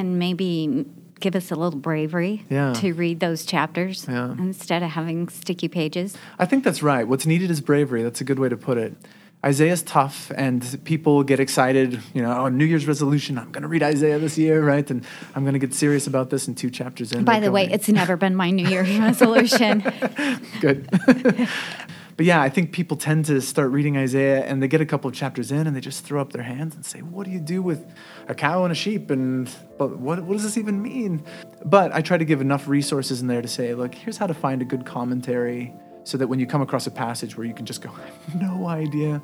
and maybe give us a little bravery Yeah. to read those chapters Yeah. instead of having sticky pages. I think that's right. What's needed is bravery. That's a good way to put it. Isaiah's tough, and people get excited. You know, oh, New Year's resolution. I'm going to read Isaiah this year, right? And I'm going to get serious about this. in two chapters in. By the way, it's never been my New Year's resolution. good. but yeah, I think people tend to start reading Isaiah, and they get a couple of chapters in, and they just throw up their hands and say, "What do you do with a cow and a sheep?" And but what what does this even mean? But I try to give enough resources in there to say, look, here's how to find a good commentary so that when you come across a passage where you can just go, I have no idea,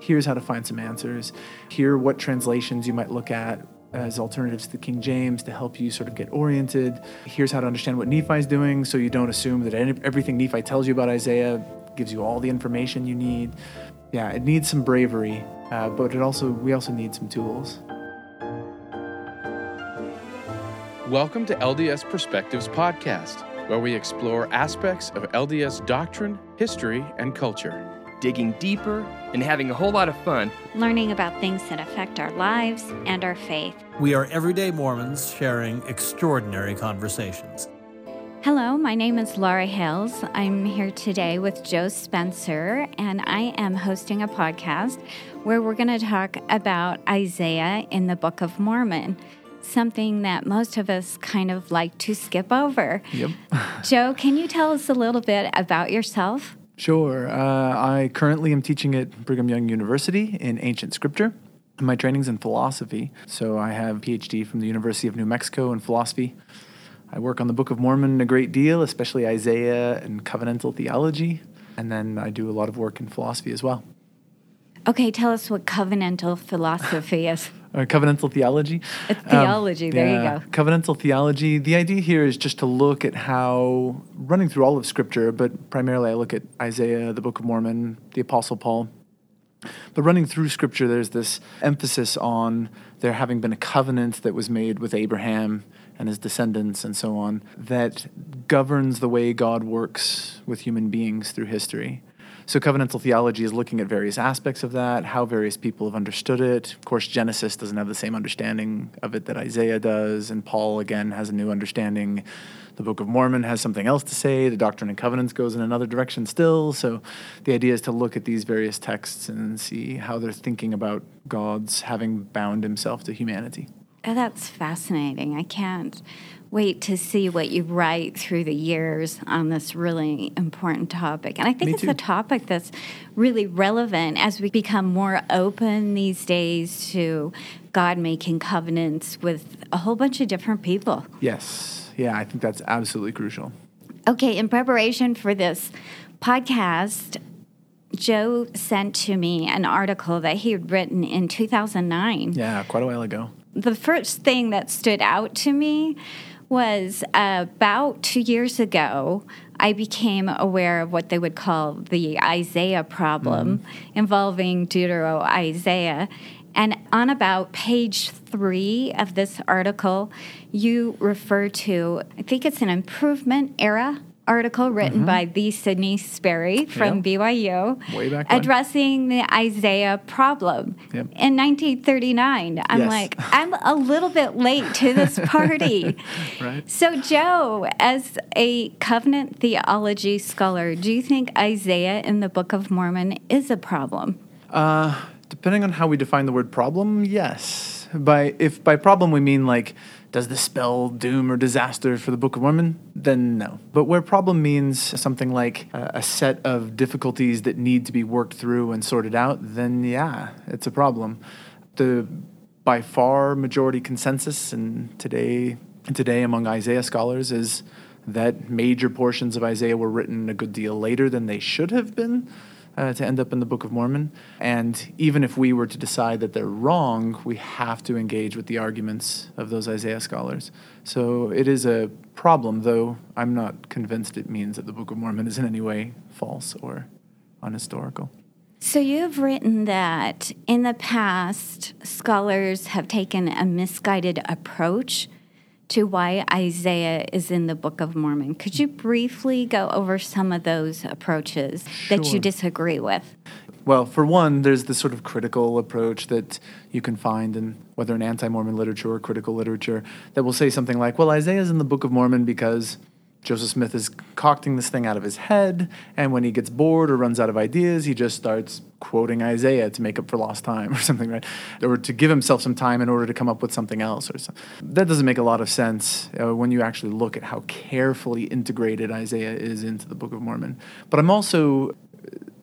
here's how to find some answers. Here, what translations you might look at as alternatives to the King James to help you sort of get oriented. Here's how to understand what Nephi's doing so you don't assume that everything Nephi tells you about Isaiah gives you all the information you need. Yeah, it needs some bravery, uh, but it also we also need some tools. Welcome to LDS Perspectives Podcast, where we explore aspects of LDS doctrine, history, and culture. digging deeper, and having a whole lot of fun. Learning about things that affect our lives and our faith. We are everyday Mormons sharing extraordinary conversations. Hello, my name is Laura Hales. I'm here today with Joe Spencer, and I am hosting a podcast where we're going to talk about Isaiah in the Book of Mormon, something that most of us kind of like to skip over. Yep. Joe, can you tell us a little bit about yourself? Sure. Uh, I currently am teaching at Brigham Young University in ancient scripture. My training's in philosophy, so I have a PhD from the University of New Mexico in philosophy. I work on the Book of Mormon a great deal, especially Isaiah and covenantal theology, and then I do a lot of work in philosophy as well. Okay, tell us what covenantal philosophy is. Uh, covenantal theology. It's theology, there you go. Covenantal theology. The idea here is just to look at how, running through all of Scripture, but primarily I look at Isaiah, the Book of Mormon, the Apostle Paul. But running through Scripture, there's this emphasis on there having been a covenant that was made with Abraham and his descendants and so on that governs the way God works with human beings through history. So, covenantal theology is looking at various aspects of that, how various people have understood it. Of course, Genesis doesn't have the same understanding of it that Isaiah does, and Paul, again, has a new understanding. The Book of Mormon has something else to say. The Doctrine and Covenants goes in another direction still. So, the idea is to look at these various texts and see how they're thinking about God's having bound himself to humanity. Oh, that's fascinating. I can't wait to see what you write through the years on this really important topic. And I think Me it's too. a topic that's really relevant as we become more open these days to God making covenants with a whole bunch of different people. Yes. Yeah, I think that's absolutely crucial. Okay, in preparation for this podcast, Joe sent to me an article that he had written in 2009 Yeah, quite a while ago. The first thing that stood out to me was uh, about two years ago, I became aware of what they would call the Isaiah problem involving Deutero Isaiah. And on about page three of this article, you refer to, I think it's an improvement era article written by the Sidney Sperry from Yeah. BYU Way back when. addressing the Isaiah problem Yep. in 1939. I'm Yes. like, I'm a little bit late to this party. Right. So, Joe, as a covenant theology scholar, do you think Isaiah in the Book of Mormon is a problem? Uh, depending on how we define the word problem, yes. By if by problem we mean like, does this spell doom or disaster for the Book of Mormon? Then no. But where problem means something like a, a set of difficulties that need to be worked through and sorted out, then yeah, it's a problem. The by far majority consensus and today today among Isaiah scholars is that major portions of Isaiah were written a good deal later than they should have been uh, to end up in the Book of Mormon. And even if we were to decide that they're wrong, we have to engage with the arguments of those Isaiah scholars. So it is a problem, though I'm not convinced it means that the Book of Mormon is in any way false or unhistorical. So, you've written that in the past, scholars have taken a misguided approach to why Isaiah is in the Book of Mormon. Could you briefly go over some of those approaches that you disagree with? Well, for one, there's the sort of critical approach that you can find in whether in anti Mormon literature or critical literature that will say something like, well, Isaiah's in the Book of Mormon because Joseph Smith is concocting this thing out of his head, and when he gets bored or runs out of ideas, he just starts quoting Isaiah to make up for lost time or something, right? Or to give himself some time in order to come up with something else or something. That doesn't make a lot of sense uh, when you actually look at how carefully integrated Isaiah is into the Book of Mormon. But I'm also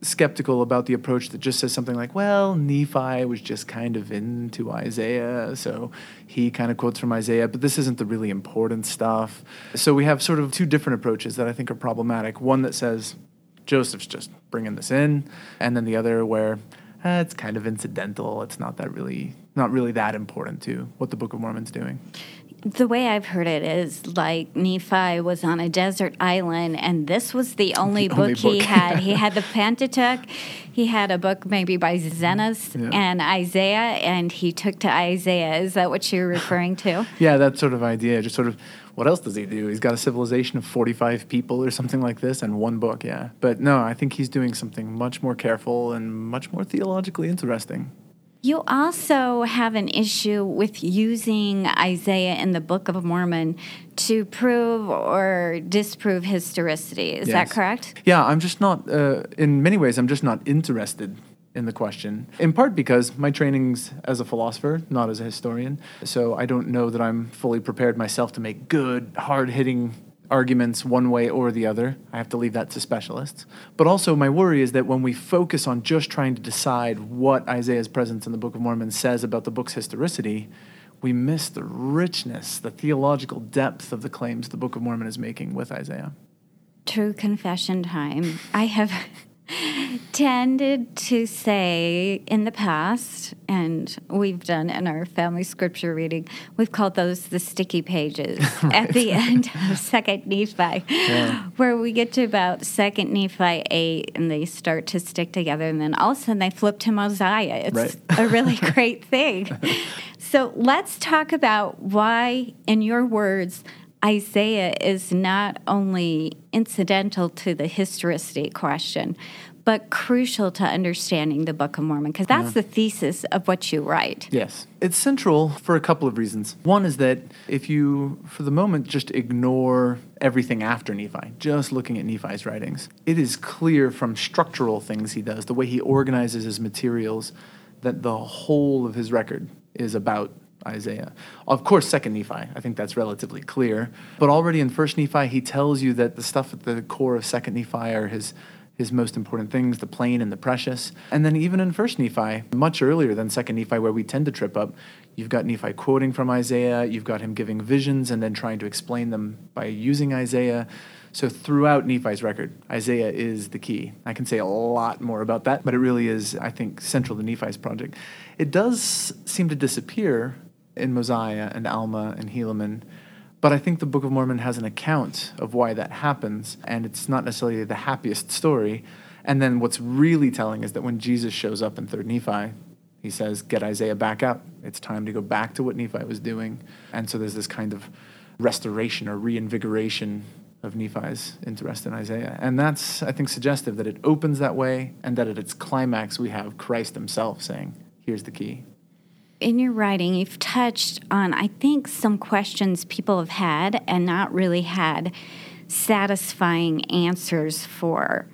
skeptical about the approach that just says something like, well, Nephi was just kind of into Isaiah, so he kind of quotes from Isaiah, but this isn't the really important stuff. So we have sort of two different approaches that I think are problematic. One that says Joseph's just bringing this in, and then the other where eh, it's kind of incidental. It's not that really, not really that important to what the Book of Mormon's doing. The way I've heard it is like Nephi was on a desert island, and this was the only, only book, he had. He had the Pentateuch, he had a book maybe by Zenos Yeah. and Isaiah, and he took to Isaiah. Is that what you're referring to? Yeah, that sort of idea. Just sort of, what else does he do? He's got a civilization of 45 people or something like this and one book, yeah. But no, I think he's doing something much more careful and much more theologically interesting. You also have an issue with using Isaiah in the Book of Mormon to prove or disprove historicity. Is that correct? Yeah, I'm just not, uh, in many ways, I'm just not interested in the question. In part because my training's as a philosopher, not as a historian. So I don't know that I'm fully prepared myself to make good, hard hitting arguments one way or the other. I have to leave that to specialists. But also, my worry is that when we focus on just trying to decide what Isaiah's presence in the Book of Mormon says about the book's historicity, we miss the richness, the theological depth of the claims the Book of Mormon is making with Isaiah. True confession time. I have tended to say in the past, and we've done in our family scripture reading, we've called those the sticky pages at the end of Second Nephi, where we get to about Second Nephi eight, and they start to stick together, and then all of a sudden they flip to Mosiah. It's Right. a really great thing. So let's talk about why, in your words, Isaiah is not only incidental to the historicity question, but crucial to understanding the Book of Mormon, because that's the thesis of what you write. Yes. It's central for a couple of reasons. One is that if you, for the moment, just ignore everything after Nephi, just looking at Nephi's writings, it is clear from structural things he does, the way he organizes his materials, that the whole of his record is about Isaiah. Of course, Second Nephi, I think that's relatively clear. But already in First Nephi, he tells you that the stuff at the core of Second Nephi are his his most important things, the plain and the precious. And then even in First Nephi, much earlier than Second Nephi, where we tend to trip up, you've got Nephi quoting from Isaiah, you've got him giving visions and then trying to explain them by using Isaiah. So throughout Nephi's record, Isaiah is the key. I can say a lot more about that, but it really is, I think, central to Nephi's project. It does seem to disappear in Mosiah and Alma and Helaman. But I think the Book of Mormon has an account of why that happens, and it's not necessarily the happiest story. And then what's really telling is that when Jesus shows up in 3rd Nephi, he says, Get Isaiah back up. It's time to go back to what Nephi was doing. And so there's this kind of restoration or reinvigoration of Nephi's interest in Isaiah. And that's, I think, suggestive that it opens that way, and that at its climax, we have Christ himself saying, Here's the key. In your writing, you've touched on, I think, some questions people have had and not really had satisfying answers for.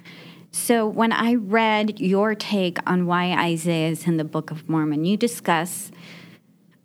So, when I read your take on why Isaiah is in the Book of Mormon, you discuss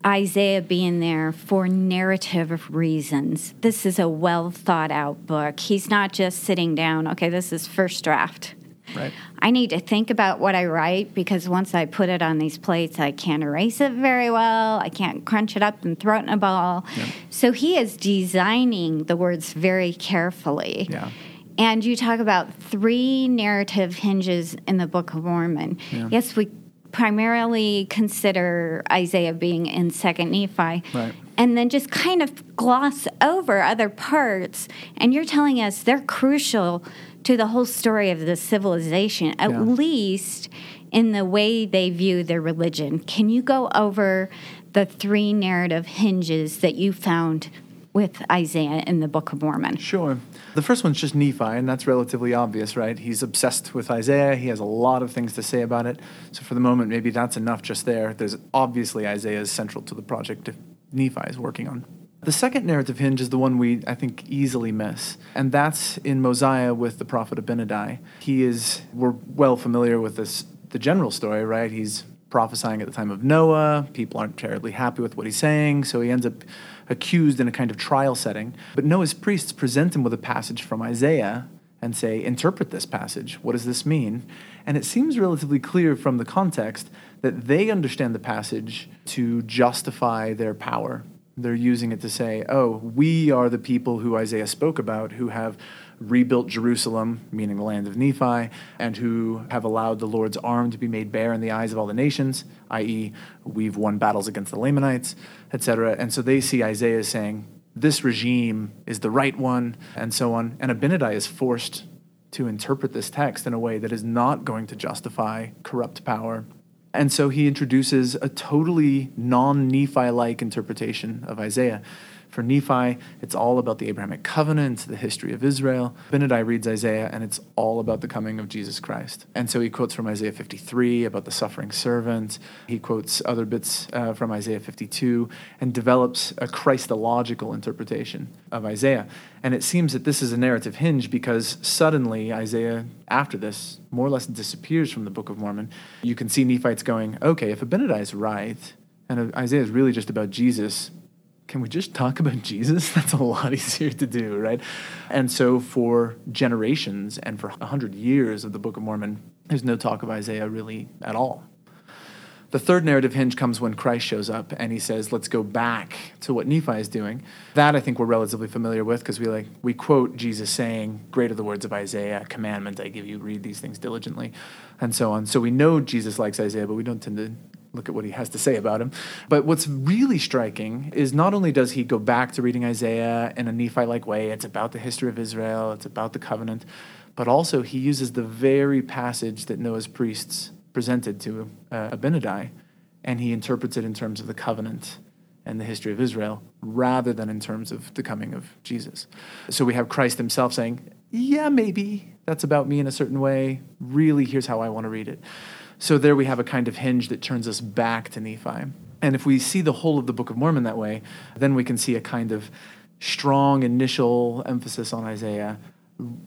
Isaiah being there for narrative reasons. This is a well thought out book. He's not just sitting down, okay, this is first draft. Right. I need to think about what I write because once I put it on these plates, I can't erase it very well. I can't crunch it up and throw it in a ball. So he is designing the words very carefully. Yeah. And you talk about three narrative hinges in the Book of Mormon. Yes, we primarily consider Isaiah being in Second Nephi. Right. And then just kind of gloss over other parts. And you're telling us they're crucial to the whole story of the civilization, at Yeah. least in the way they view their religion. Can you go over the three narrative hinges that you found with Isaiah in the Book of Mormon? Sure. The first one's just Nephi, and that's relatively obvious, right? He's obsessed with Isaiah. He has a lot of things to say about it. So for the moment, maybe that's enough just there. There's obviously Isaiah is central to the project Nephi is working on. The second narrative hinge is the one we, I think, easily miss, and that's in Mosiah with the prophet Abinadi. He is, we're well familiar with this, the general story, right? He's prophesying at the time of Noah. People aren't terribly happy with what he's saying, so he ends up accused in a kind of trial setting. But Noah's priests present him with a passage from Isaiah and say, Interpret this passage. What does this mean? And it seems relatively clear from the context that they understand the passage to justify their power they're using it to say, oh, we are the people who Isaiah spoke about who have rebuilt Jerusalem, meaning the land of Nephi, and who have allowed the Lord's arm to be made bare in the eyes of all the nations, i.e., we've won battles against the Lamanites, etc. And so they see Isaiah saying, this regime is the right one, and so on. And Abinadi is forced to interpret this text in a way that is not going to justify corrupt power and so he introduces a totally non Nephi like interpretation of Isaiah. For Nephi, it's all about the Abrahamic covenant, the history of Israel. Abinadi reads Isaiah, and it's all about the coming of Jesus Christ. And so he quotes from Isaiah 53 about the suffering servant. He quotes other bits uh, from Isaiah 52 and develops a Christological interpretation of Isaiah. And it seems that this is a narrative hinge because suddenly Isaiah, after this, more or less disappears from the Book of Mormon. You can see Nephites going, okay, if Abinadi is right, and Isaiah is really just about Jesus, can we just talk about Jesus? That's a lot easier to do, right? And so, for generations and for 100 years of the Book of Mormon, there's no talk of Isaiah really at all. The third narrative hinge comes when Christ shows up and he says, "Let's go back to what Nephi is doing." That I think we're relatively familiar with because we like we quote Jesus saying, "Great are the words of Isaiah, commandment I give you, read these things diligently," and so on. So we know Jesus likes Isaiah, but we don't tend to look at what he has to say about him. But what's really striking is not only does he go back to reading Isaiah in a Nephi like way, it's about the history of Israel, it's about the covenant, but also he uses the very passage that Noah's priests presented to uh, Abinadi, and he interprets it in terms of the covenant and the history of Israel rather than in terms of the coming of Jesus. So we have Christ himself saying, Yeah, maybe that's about me in a certain way. Really, here's how I want to read it. So there we have a kind of hinge that turns us back to Nephi. And if we see the whole of the Book of Mormon that way, then we can see a kind of strong initial emphasis on Isaiah,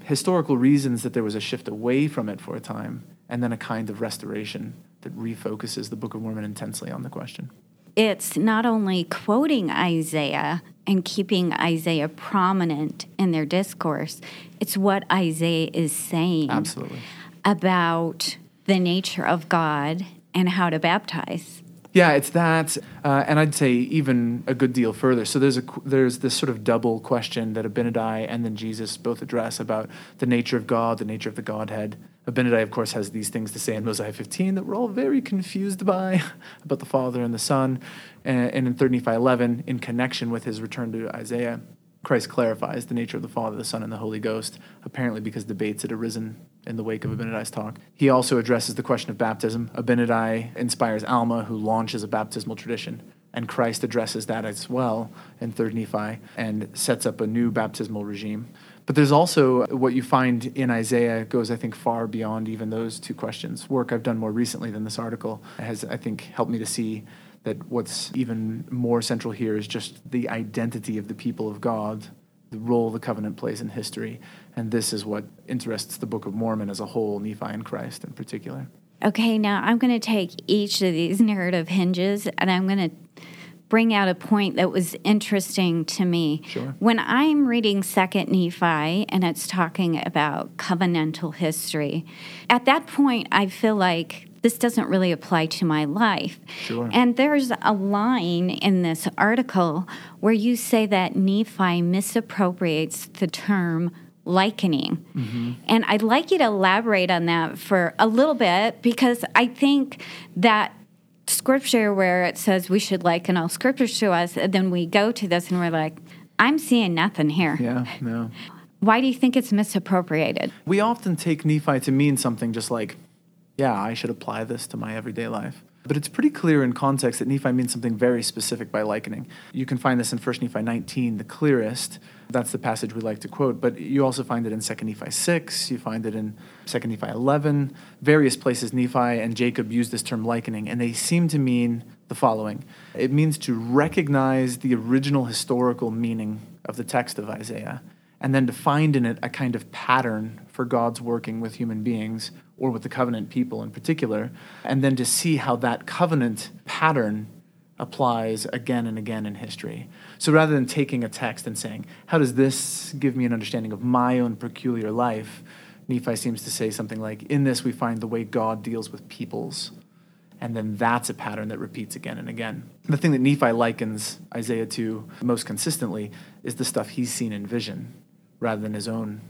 historical reasons that there was a shift away from it for a time, and then a kind of restoration that refocuses the Book of Mormon intensely on the question. It's not only quoting Isaiah and keeping Isaiah prominent in their discourse, it's what Isaiah is saying. Absolutely. About the nature of God and how to baptize. Yeah, it's that, uh, and I'd say even a good deal further. So there's a there's this sort of double question that Abinadi and then Jesus both address about the nature of God, the nature of the Godhead. Abinadi, of course, has these things to say in Mosiah 15 that we're all very confused by about the Father and the Son, and, and in 3 Nephi 11, in connection with his return to Isaiah, Christ clarifies the nature of the Father, the Son, and the Holy Ghost, apparently because debates had arisen in the wake of Abinadi's talk. He also addresses the question of baptism. Abinadi inspires Alma, who launches a baptismal tradition, and Christ addresses that as well in 3rd Nephi and sets up a new baptismal regime. But there's also what you find in Isaiah goes, I think, far beyond even those two questions. Work I've done more recently than this article has, I think, helped me to see that what's even more central here is just the identity of the people of God, the role the covenant plays in history. And this is what interests the Book of Mormon as a whole, Nephi and Christ in particular. Okay, now I'm going to take each of these narrative hinges and I'm going to bring out a point that was interesting to me. Sure. When I'm reading Second Nephi and it's talking about covenantal history, at that point I feel like this doesn't really apply to my life. Sure. And there's a line in this article where you say that Nephi misappropriates the term likening. Mm-hmm. And I'd like you to elaborate on that for a little bit because I think that scripture where it says we should liken all scriptures to us, and then we go to this and we're like, I'm seeing nothing here. Yeah, no. Why do you think it's misappropriated? We often take Nephi to mean something just like yeah, I should apply this to my everyday life. But it's pretty clear in context that Nephi means something very specific by likening. You can find this in 1 Nephi 19, the clearest. That's the passage we like to quote. But you also find it in 2 Nephi 6, you find it in 2 Nephi 11. Various places Nephi and Jacob use this term likening, and they seem to mean the following it means to recognize the original historical meaning of the text of Isaiah and then to find in it a kind of pattern for God's working with human beings or with the covenant people in particular, and then to see how that covenant pattern applies again and again in history. So rather than taking a text and saying, How does this give me an understanding of my own peculiar life? Nephi seems to say something like, In this we find the way God deals with peoples. And then that's a pattern that repeats again and again. The thing that Nephi likens Isaiah to most consistently is the stuff he's seen in vision rather than his own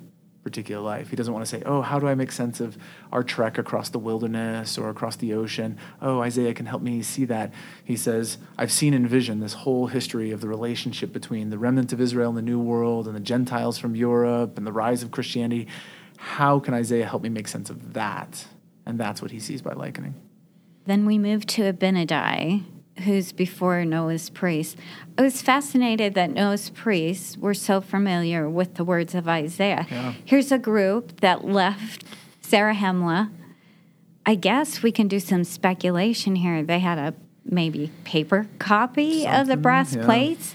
particular life. He doesn't want to say, Oh, how do I make sense of our trek across the wilderness or across the ocean? Oh, Isaiah can help me see that. He says, I've seen in vision this whole history of the relationship between the remnant of Israel and the New World and the Gentiles from Europe and the rise of Christianity. How can Isaiah help me make sense of that? And that's what he sees by likening. Then we move to Abinadi, who's before Noah's priests. I was fascinated that Noah's priests were so familiar with the words of Isaiah. Yeah. Here's a group that left Sarah Zarahemla. I guess we can do some speculation here. They had a maybe paper copy of the brass yeah. plates.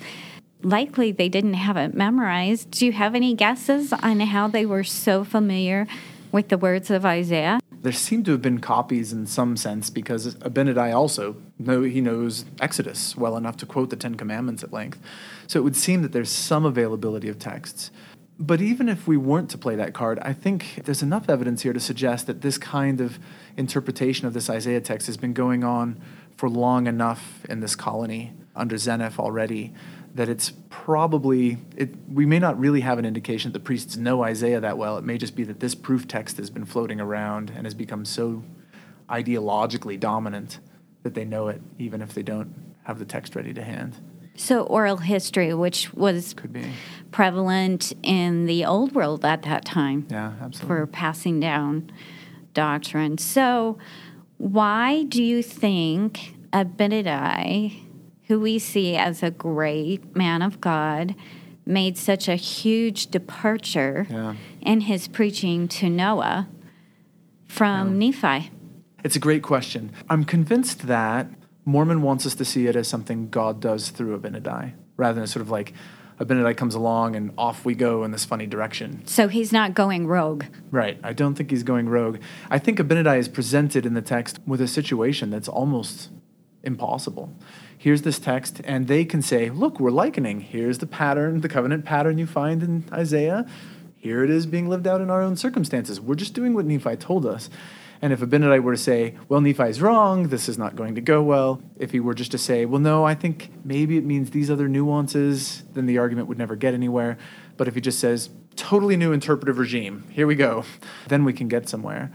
Likely they didn't have it memorized. Do you have any guesses on how they were so familiar with the words of Isaiah? There seem to have been copies in some sense because Abinadi also know he knows Exodus well enough to quote the Ten Commandments at length. So it would seem that there's some availability of texts. But even if we weren't to play that card, I think there's enough evidence here to suggest that this kind of interpretation of this Isaiah text has been going on for long enough in this colony under Zeniff already that it's probably it, we may not really have an indication that the priests know Isaiah that well. It may just be that this proof text has been floating around and has become so ideologically dominant that they know it, even if they don't have the text ready to hand. So, oral history, which was Could be. prevalent in the old world at that time Yeah, absolutely. for passing down doctrine. So, why do you think Abinadi, who we see as a great man of God, made such a huge departure Yeah. in his preaching to Noah from Nephi? It's a great question. I'm convinced that Mormon wants us to see it as something God does through Abinadi, rather than sort of like Abinadi comes along and off we go in this funny direction. So, he's not going rogue. Right. I don't think he's going rogue. I think Abinadi is presented in the text with a situation that's almost impossible. Here's this text, and they can say, Look, we're likening. Here's the pattern, the covenant pattern you find in Isaiah. Here it is being lived out in our own circumstances. We're just doing what Nephi told us. And if Abinadi were to say, well, Nephi's wrong, this is not going to go well, if he were just to say, well, no, I think maybe it means these other nuances, then the argument would never get anywhere. But if he just says, totally new interpretive regime, here we go, then we can get somewhere.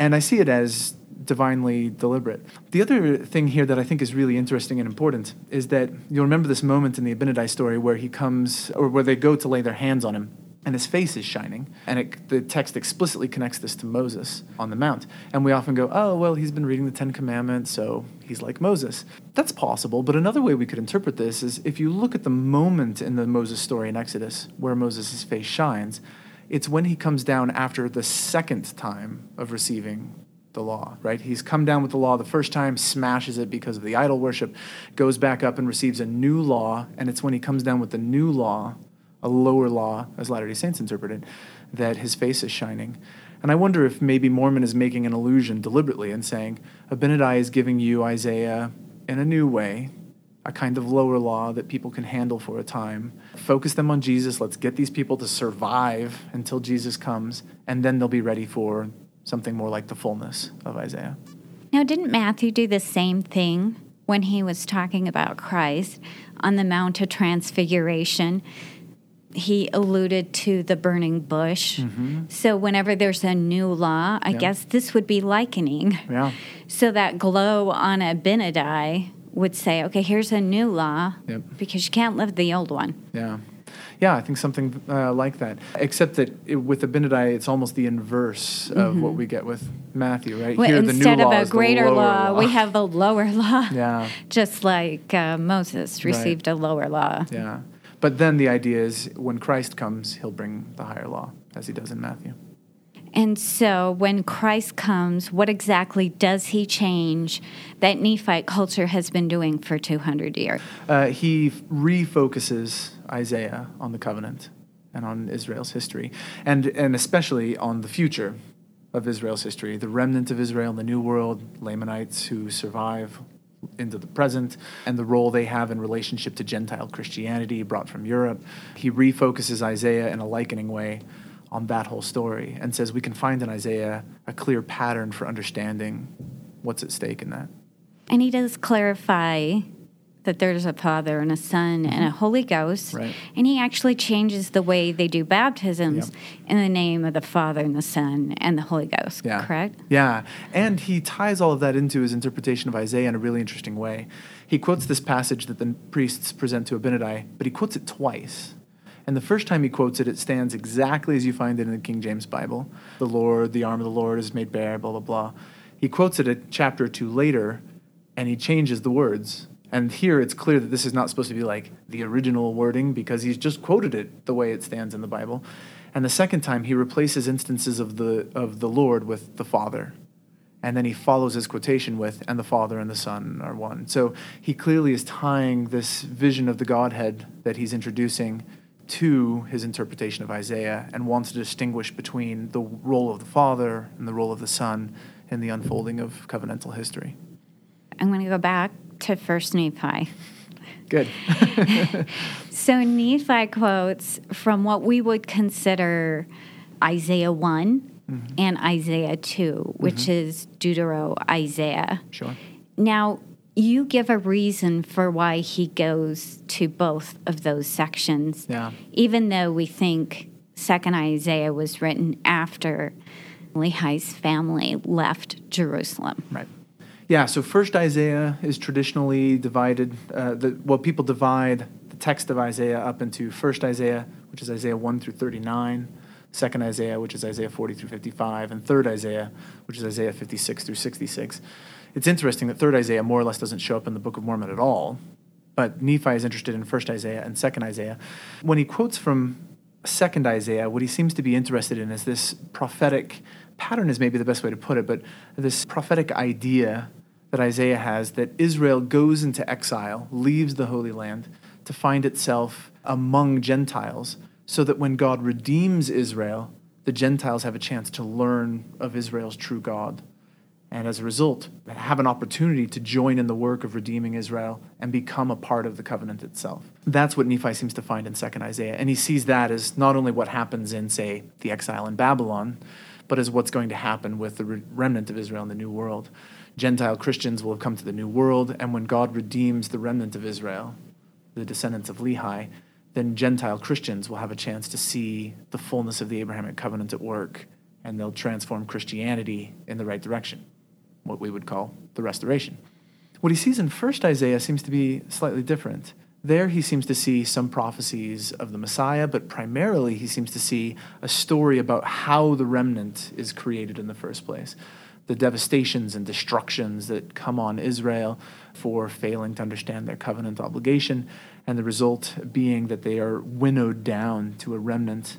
And I see it as divinely deliberate. The other thing here that I think is really interesting and important is that you'll remember this moment in the Abinadi story where he comes, or where they go to lay their hands on him and his face is shining. And it, the text explicitly connects this to Moses on the Mount. And we often go, oh, well, he's been reading the Ten Commandments, so he's like Moses. That's possible, but another way we could interpret this is if you look at the moment in the Moses story in Exodus where Moses' face shines, it's when he comes down after the second time of receiving the law, right? He's come down with the law the first time, smashes it because of the idol worship, goes back up and receives a new law, and it's when he comes down with the new law a lower law, as Latter day Saints interpret it, that his face is shining. And I wonder if maybe Mormon is making an allusion deliberately and saying, Abinadi is giving you Isaiah in a new way, a kind of lower law that people can handle for a time. Focus them on Jesus. Let's get these people to survive until Jesus comes, and then they'll be ready for something more like the fullness of Isaiah. Now, didn't Matthew do the same thing when he was talking about Christ on the Mount of Transfiguration? He alluded to the burning bush. So, whenever there's a new law, I Mm-hmm. Yeah. guess this would be likening. Yeah. So, that glow on Abinadi would say, okay, here's a new law Yep. because you can't live the old one. Yeah. Yeah, I think something uh, like that. Except that it, with Abinadi, it's almost the inverse of what we get with Matthew, right? Well, Here, the instead new law of a greater lower law, we have a lower law. Yeah. Just like uh, Moses received a lower law. Yeah. But then the idea is when Christ comes, he'll bring the higher law, as he does in Matthew. And so when Christ comes, what exactly does he change that Nephite culture has been doing for 200 years? Uh, he refocuses Isaiah on the covenant and on Israel's history, and, and especially on the future of Israel's history the remnant of Israel in the New World, Lamanites who survive into the present, and the role they have in relationship to Gentile Christianity brought from Europe. He refocuses Isaiah in a likening way on that whole story and says we can find in Isaiah a clear pattern for understanding what's at stake in that. And he does clarify that there's a Father and a Son mm-hmm. and a Holy Ghost. Right. And he actually changes the way they do baptisms Yep. in the name of the Father and the Son and the Holy Ghost, Yeah. correct? Yeah. And he ties all of that into his interpretation of Isaiah in a really interesting way. He quotes this passage that the priests present to Abinadi, but he quotes it twice. And the first time he quotes it, it stands exactly as you find it in the King James Bible. The Lord, the arm of the Lord is made bare, blah, blah, blah. He quotes it a chapter or two later, and he changes the words. And here it's clear that this is not supposed to be like the original wording because he's just quoted it the way it stands in the Bible. And the second time he replaces instances of the of the Lord with the Father. And then he follows his quotation with, and the Father and the Son are one. So he clearly is tying this vision of the Godhead that he's introducing to his interpretation of Isaiah and wants to distinguish between the role of the Father and the role of the Son in the unfolding of covenantal history. I'm going to go back to First Nephi. Good. So Nephi quotes from what we would consider Isaiah one Mm-hmm. and Isaiah 2, which is Deutero Isaiah. sure. Now, you give a reason for why he goes to both of those sections, Yeah. even though we think Second Isaiah was written after Lehi's family left Jerusalem. Right. Yeah, so first Isaiah is traditionally divided. Uh, the, well, people divide the text of Isaiah up into first Isaiah, which is Isaiah 1 through 39, second Isaiah, which is Isaiah 40 through 55, and third Isaiah, which is Isaiah 56 through 66. It's interesting that third Isaiah more or less doesn't show up in the Book of Mormon at all, but Nephi is interested in first Isaiah and second Isaiah. When he quotes from second Isaiah, what he seems to be interested in is this prophetic pattern, is maybe the best way to put it, but this prophetic idea that Isaiah has that Israel goes into exile, leaves the Holy Land to find itself among Gentiles, so that when God redeems Israel, the Gentiles have a chance to learn of Israel's true God. And as a result, have an opportunity to join in the work of redeeming Israel and become a part of the covenant itself. That's what Nephi seems to find in 2nd Isaiah. And he sees that as not only what happens in, say, the exile in Babylon, but as what's going to happen with the remnant of Israel in the New World. Gentile Christians will have come to the New World, and when God redeems the remnant of Israel, the descendants of Lehi, then Gentile Christians will have a chance to see the fullness of the Abrahamic covenant at work, and they'll transform Christianity in the right direction, what we would call the restoration. What he sees in first Isaiah seems to be slightly different. There, he seems to see some prophecies of the Messiah, but primarily he seems to see a story about how the remnant is created in the first place the devastations and destructions that come on Israel for failing to understand their covenant obligation, and the result being that they are winnowed down to a remnant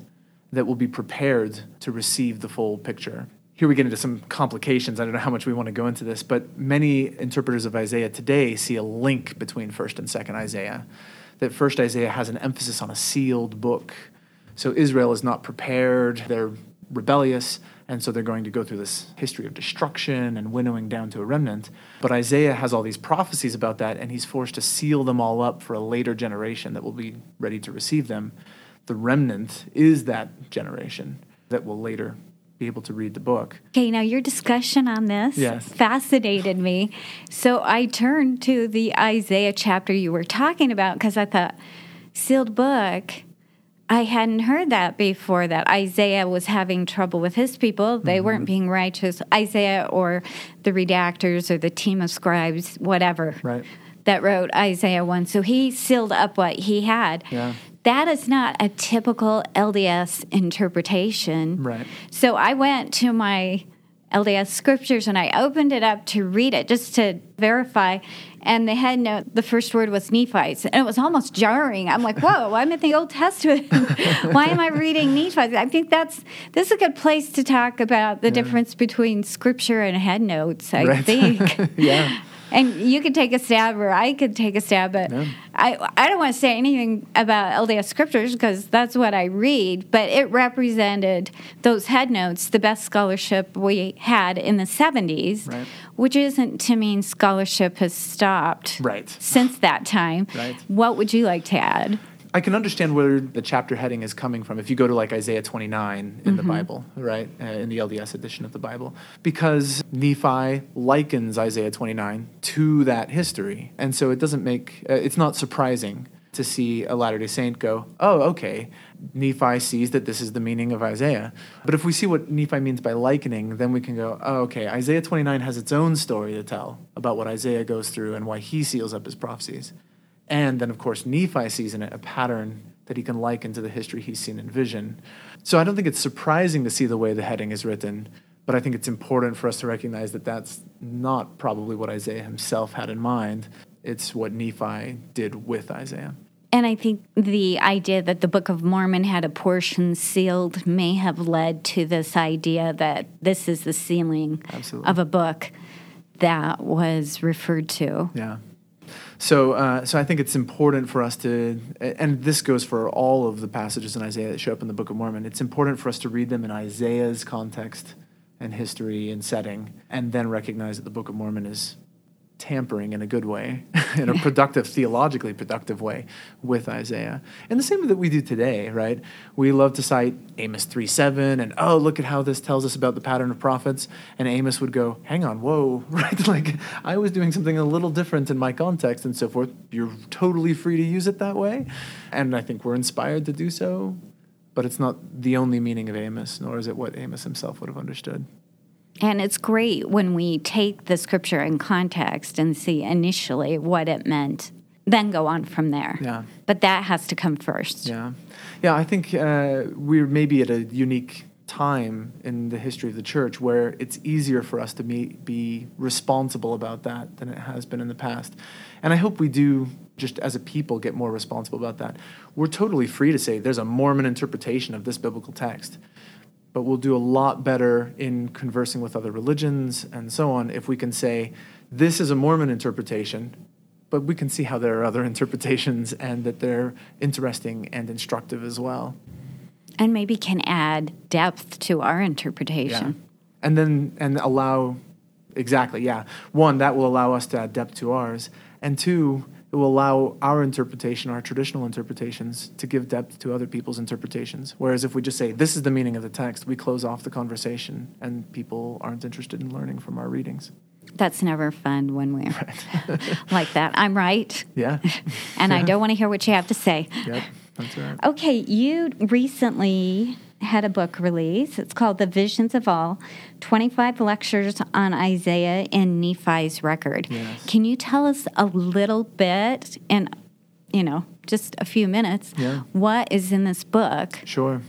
that will be prepared to receive the full picture. Here we get into some complications. I don't know how much we want to go into this, but many interpreters of Isaiah today see a link between 1st and 2nd Isaiah. That 1st Isaiah has an emphasis on a sealed book. So Israel is not prepared, they're rebellious, and so they're going to go through this history of destruction and winnowing down to a remnant. But Isaiah has all these prophecies about that, and he's forced to seal them all up for a later generation that will be ready to receive them. The remnant is that generation that will later be able to read the book. Okay, now your discussion on this Yes. fascinated me. So I turned to the Isaiah chapter you were talking about because I thought, sealed book. I hadn't heard that before that Isaiah was having trouble with his people. They Mm-hmm. weren't being righteous. Isaiah or the redactors or the team of scribes, whatever, Right. that wrote Isaiah 1. So he sealed up what he had. Yeah. That is not a typical LDS interpretation. Right. So I went to my LDS scriptures and I opened it up to read it just to verify. And the head note, the first word was Nephites. And it was almost jarring. I'm like, whoa, I'm in the Old Testament. Why am I reading Nephites? I think that's this is a good place to talk about the difference between scripture and head notes, I Right. think. yeah. And you could take a stab, or I could take a stab. But I, I don't want to say anything about LDS scriptures because that's what I read. But it represented those head notes, the best scholarship we had in the 70s, Right. which isn't to mean scholarship has stopped Right. since that time. Right. What would you like to add? I can understand where the chapter heading is coming from if you go to like Isaiah 29 in the Bible, right? Uh, in the LDS edition of the Bible. Because Nephi likens Isaiah 29 to that history. And so it doesn't make, uh, it's not surprising to see a Latter day Saint go, oh, okay, Nephi sees that this is the meaning of Isaiah. But if we see what Nephi means by likening, then we can go, oh, okay, Isaiah 29 has its own story to tell about what Isaiah goes through and why he seals up his prophecies. And then, of course, Nephi sees in it a pattern that he can liken to the history he's seen in vision. So I don't think it's surprising to see the way the heading is written, but I think it's important for us to recognize that that's not probably what Isaiah himself had in mind. It's what Nephi did with Isaiah. And I think the idea that the Book of Mormon had a portion sealed may have led to this idea that this is the sealing Absolutely. of a book that was referred to. Yeah. So, uh, so I think it's important for us to, and this goes for all of the passages in Isaiah that show up in the Book of Mormon. It's important for us to read them in Isaiah's context and history and setting, and then recognize that the Book of Mormon is tampering in a good way, in a productive, theologically productive way with Isaiah. And the same way that we do today, right? We love to cite Amos 3 7 and, oh, look at how this tells us about the pattern of prophets. And Amos would go, hang on, whoa, right? Like, I was doing something a little different in my context and so forth. You're totally free to use it that way. And I think we're inspired to do so. But it's not the only meaning of Amos, nor is it what Amos himself would have understood. And it's great when we take the scripture in context and see initially what it meant, then go on from there. Yeah. But that has to come first. Yeah, yeah. I think uh, we're maybe at a unique time in the history of the church where it's easier for us to be, be responsible about that than it has been in the past, and I hope we do. Just as a people, get more responsible about that. We're totally free to say there's a Mormon interpretation of this biblical text, but we'll do a lot better in conversing with other religions and so on if we can say this is a Mormon interpretation, but we can see how there are other interpretations and that they're interesting and instructive as well. And maybe can add depth to our interpretation. And then and allow exactly, yeah. One, that will allow us to add depth to ours. And two, it will allow our interpretation, our traditional interpretations, to give depth to other people's interpretations. Whereas if we just say, this is the meaning of the text, we close off the conversation and people aren't interested in learning from our readings. That's never fun when we're like that. I'm right, Yeah. and I don't want to hear what you have to say. yep. That's right. Okay, you recently had a book release. It's called The Visions of All 25 Lectures on Isaiah and Nephi's Record. Yes. Can you tell us a little bit, in, you know, just a few minutes, Yeah. what is in this book? Sure.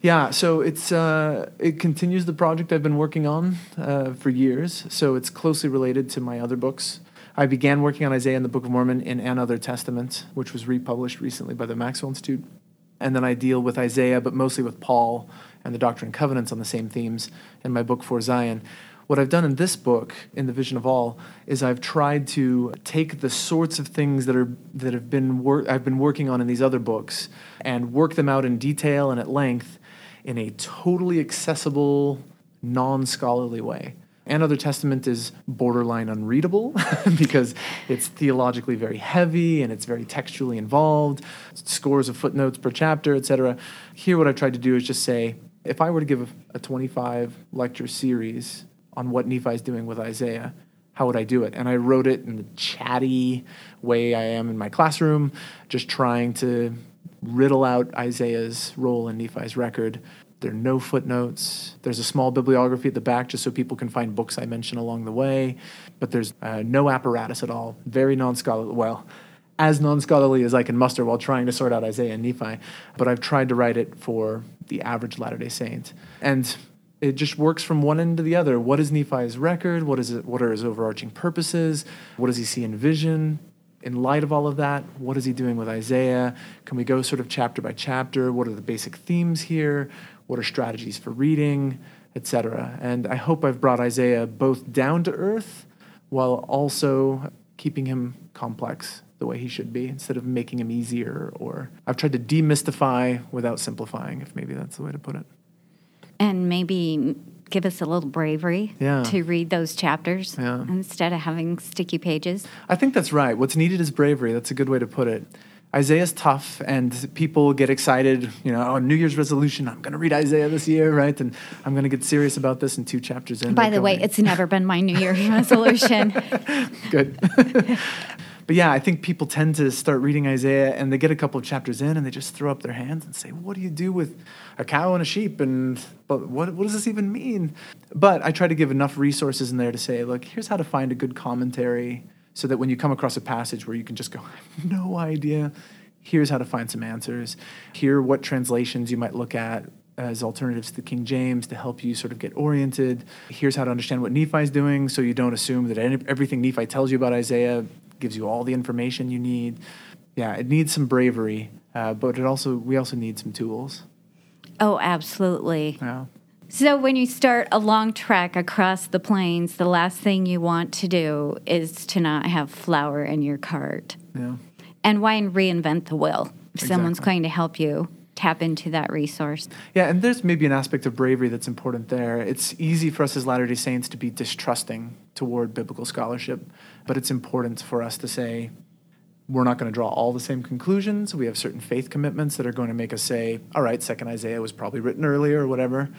Yeah, so it's uh, it continues the project I've been working on uh, for years. So it's closely related to my other books. I began working on Isaiah and the Book of Mormon in An Other Testament, which was republished recently by the Maxwell Institute. And then I deal with Isaiah, but mostly with Paul and the Doctrine and Covenants on the same themes in my book For Zion. What I've done in this book, in the Vision of All, is I've tried to take the sorts of things that are that have been wor- I've been working on in these other books and work them out in detail and at length in a totally accessible, non-scholarly way. An Other Testament is borderline unreadable because it's theologically very heavy and it's very textually involved, scores of footnotes per chapter, etc. Here, what I've tried to do is just say if I were to give a 25 lecture series on what Nephi is doing with Isaiah, how would I do it? And I wrote it in the chatty way I am in my classroom, just trying to riddle out Isaiah's role in Nephi's record. There are no footnotes. There's a small bibliography at the back just so people can find books I mention along the way, but there's uh, no apparatus at all. Very non scholarly. Well, as non scholarly as I can muster while trying to sort out Isaiah and Nephi, but I've tried to write it for the average Latter day Saint. And it just works from one end to the other. What is Nephi's record? What is it? What are his overarching purposes? What does he see in vision? In light of all of that, what is he doing with Isaiah? Can we go sort of chapter by chapter? What are the basic themes here? What are strategies for reading, etc.? And I hope I've brought Isaiah both down to earth while also keeping him complex the way he should be instead of making him easier or I've tried to demystify without simplifying if maybe that's the way to put it. And maybe give us a little bravery Yeah. to read those chapters Yeah. instead of having sticky pages. I think that's right. What's needed is bravery. That's a good way to put it. Isaiah's tough, and people get excited. You know, oh, New Year's resolution. I'm going to read Isaiah this year, right? And I'm going to get serious about this. in two chapters in. By the way, it's never been my New Year's resolution. good. but yeah, I think people tend to start reading Isaiah, and they get a couple of chapters in, and they just throw up their hands and say, "What do you do with a cow and a sheep?" And but what what does this even mean? But I try to give enough resources in there to say, look, here's how to find a good commentary so that when you come across a passage where you can just go, I have no idea, here's how to find some answers. Here, are what translations you might look at as alternatives to the King James to help you sort of get oriented. Here's how to understand what Nephi's doing so you don't assume that any, everything Nephi tells you about Isaiah gives you all the information you need. Yeah, it needs some bravery, uh, but it also we also need some tools. oh, absolutely. Yeah. So, when you start a long trek across the plains, the last thing you want to do is to not have flour in your cart. Yeah. And why reinvent the wheel? If someone's going to help you tap into that resource. Yeah, and there's maybe an aspect of bravery that's important there. It's easy for us as Latter day Saints to be distrusting toward biblical scholarship, but it's important for us to say, we're not going to draw all the same conclusions. We have certain faith commitments that are going to make us say, all right, second Isaiah was probably written earlier or whatever.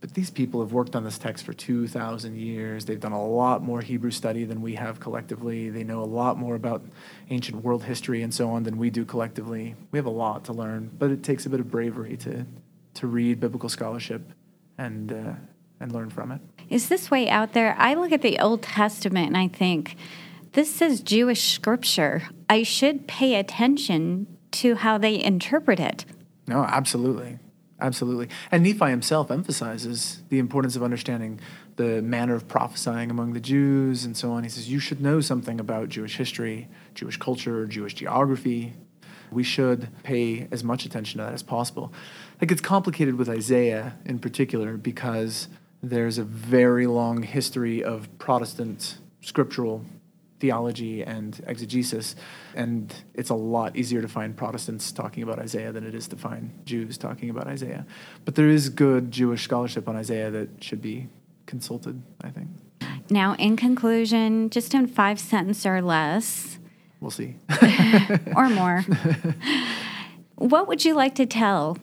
But these people have worked on this text for 2,000 years. They've done a lot more Hebrew study than we have collectively. They know a lot more about ancient world history and so on than we do collectively. We have a lot to learn, but it takes a bit of bravery to, to read biblical scholarship and, uh, and learn from it. Is this way out there? I look at the Old Testament and I think, this is Jewish scripture. I should pay attention to how they interpret it. No, absolutely. Absolutely. And Nephi himself emphasizes the importance of understanding the manner of prophesying among the Jews and so on. He says, You should know something about Jewish history, Jewish culture, Jewish geography. We should pay as much attention to that as possible. It gets complicated with Isaiah in particular because there's a very long history of Protestant scriptural theology and exegesis. And it's a lot easier to find Protestants talking about Isaiah than it is to find Jews talking about Isaiah. But there is good Jewish scholarship on Isaiah that should be consulted, I think. Now, in conclusion, just in five sentences or less, We'll see. or more, what would you like to tell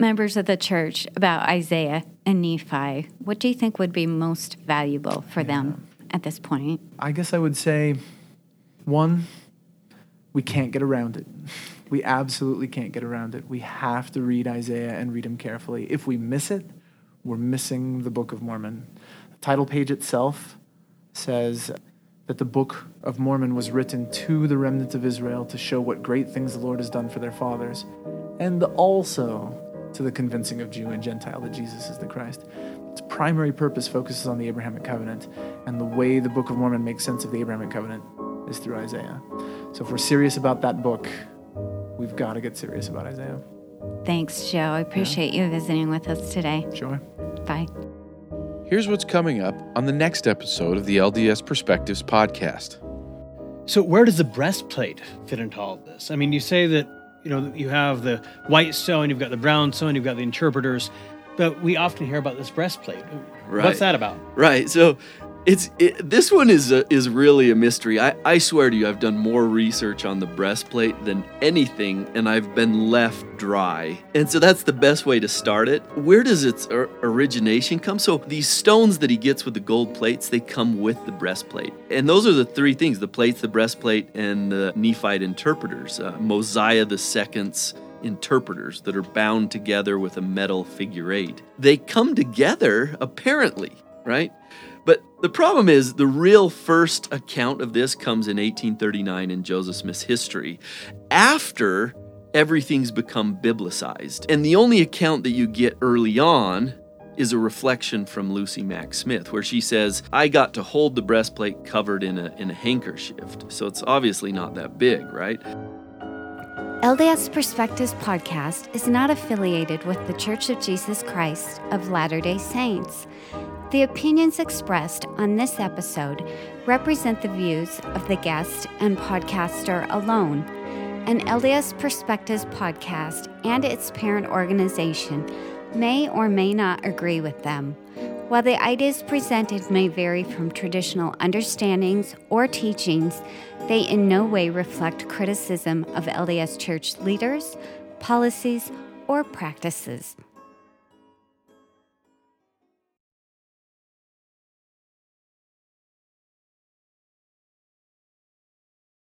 members of the church about Isaiah and Nephi? What do you think would be most valuable for them at this point? I guess I would say one, we can't get around it. We absolutely can't get around it. We have to read Isaiah and read him carefully. If we miss it, we're missing the Book of Mormon. The title page itself says that the Book of Mormon was written to the remnant of Israel to show what great things the Lord has done for their fathers, and also to the convincing of Jew and Gentile that Jesus is the Christ. Its primary purpose focuses on the Abrahamic covenant, and the way the Book of Mormon makes sense of the Abrahamic covenant is through Isaiah. So if we're serious about that book, we've got to get serious about Isaiah. Thanks, Joe. I appreciate you visiting with us today. Sure. Bye. Here's what's coming up on the next episode of the LDS Perspectives podcast. So where does the breastplate fit into all of this? I mean, you say that you know you have the white stone, you've got the brown stone, you've got the interpreters, but we often hear about this breastplate. Right. What's that about? Right. So it's it, this one is a, is really a mystery. I, I swear to you, I've done more research on the breastplate than anything, and I've been left dry. And so that's the best way to start it. Where does its or- origination come? So these stones that he gets with the gold plates, they come with the breastplate, and those are the three things: the plates, the breastplate, and the Nephite interpreters. Uh, Mosiah the Second's interpreters that are bound together with a metal figure eight. They come together apparently, right? But the problem is, the real first account of this comes in 1839 in Joseph Smith's history, after everything's become biblicized. And the only account that you get early on is a reflection from Lucy Mack Smith, where she says, I got to hold the breastplate covered in a, in a handkerchief. So it's obviously not that big, right? LDS Perspectives podcast is not affiliated with The Church of Jesus Christ of Latter day Saints. The opinions expressed on this episode represent the views of the guest and podcaster alone. An LDS Perspectives podcast and its parent organization may or may not agree with them. While the ideas presented may vary from traditional understandings or teachings, they in no way reflect criticism of LDS Church leaders, policies, or practices.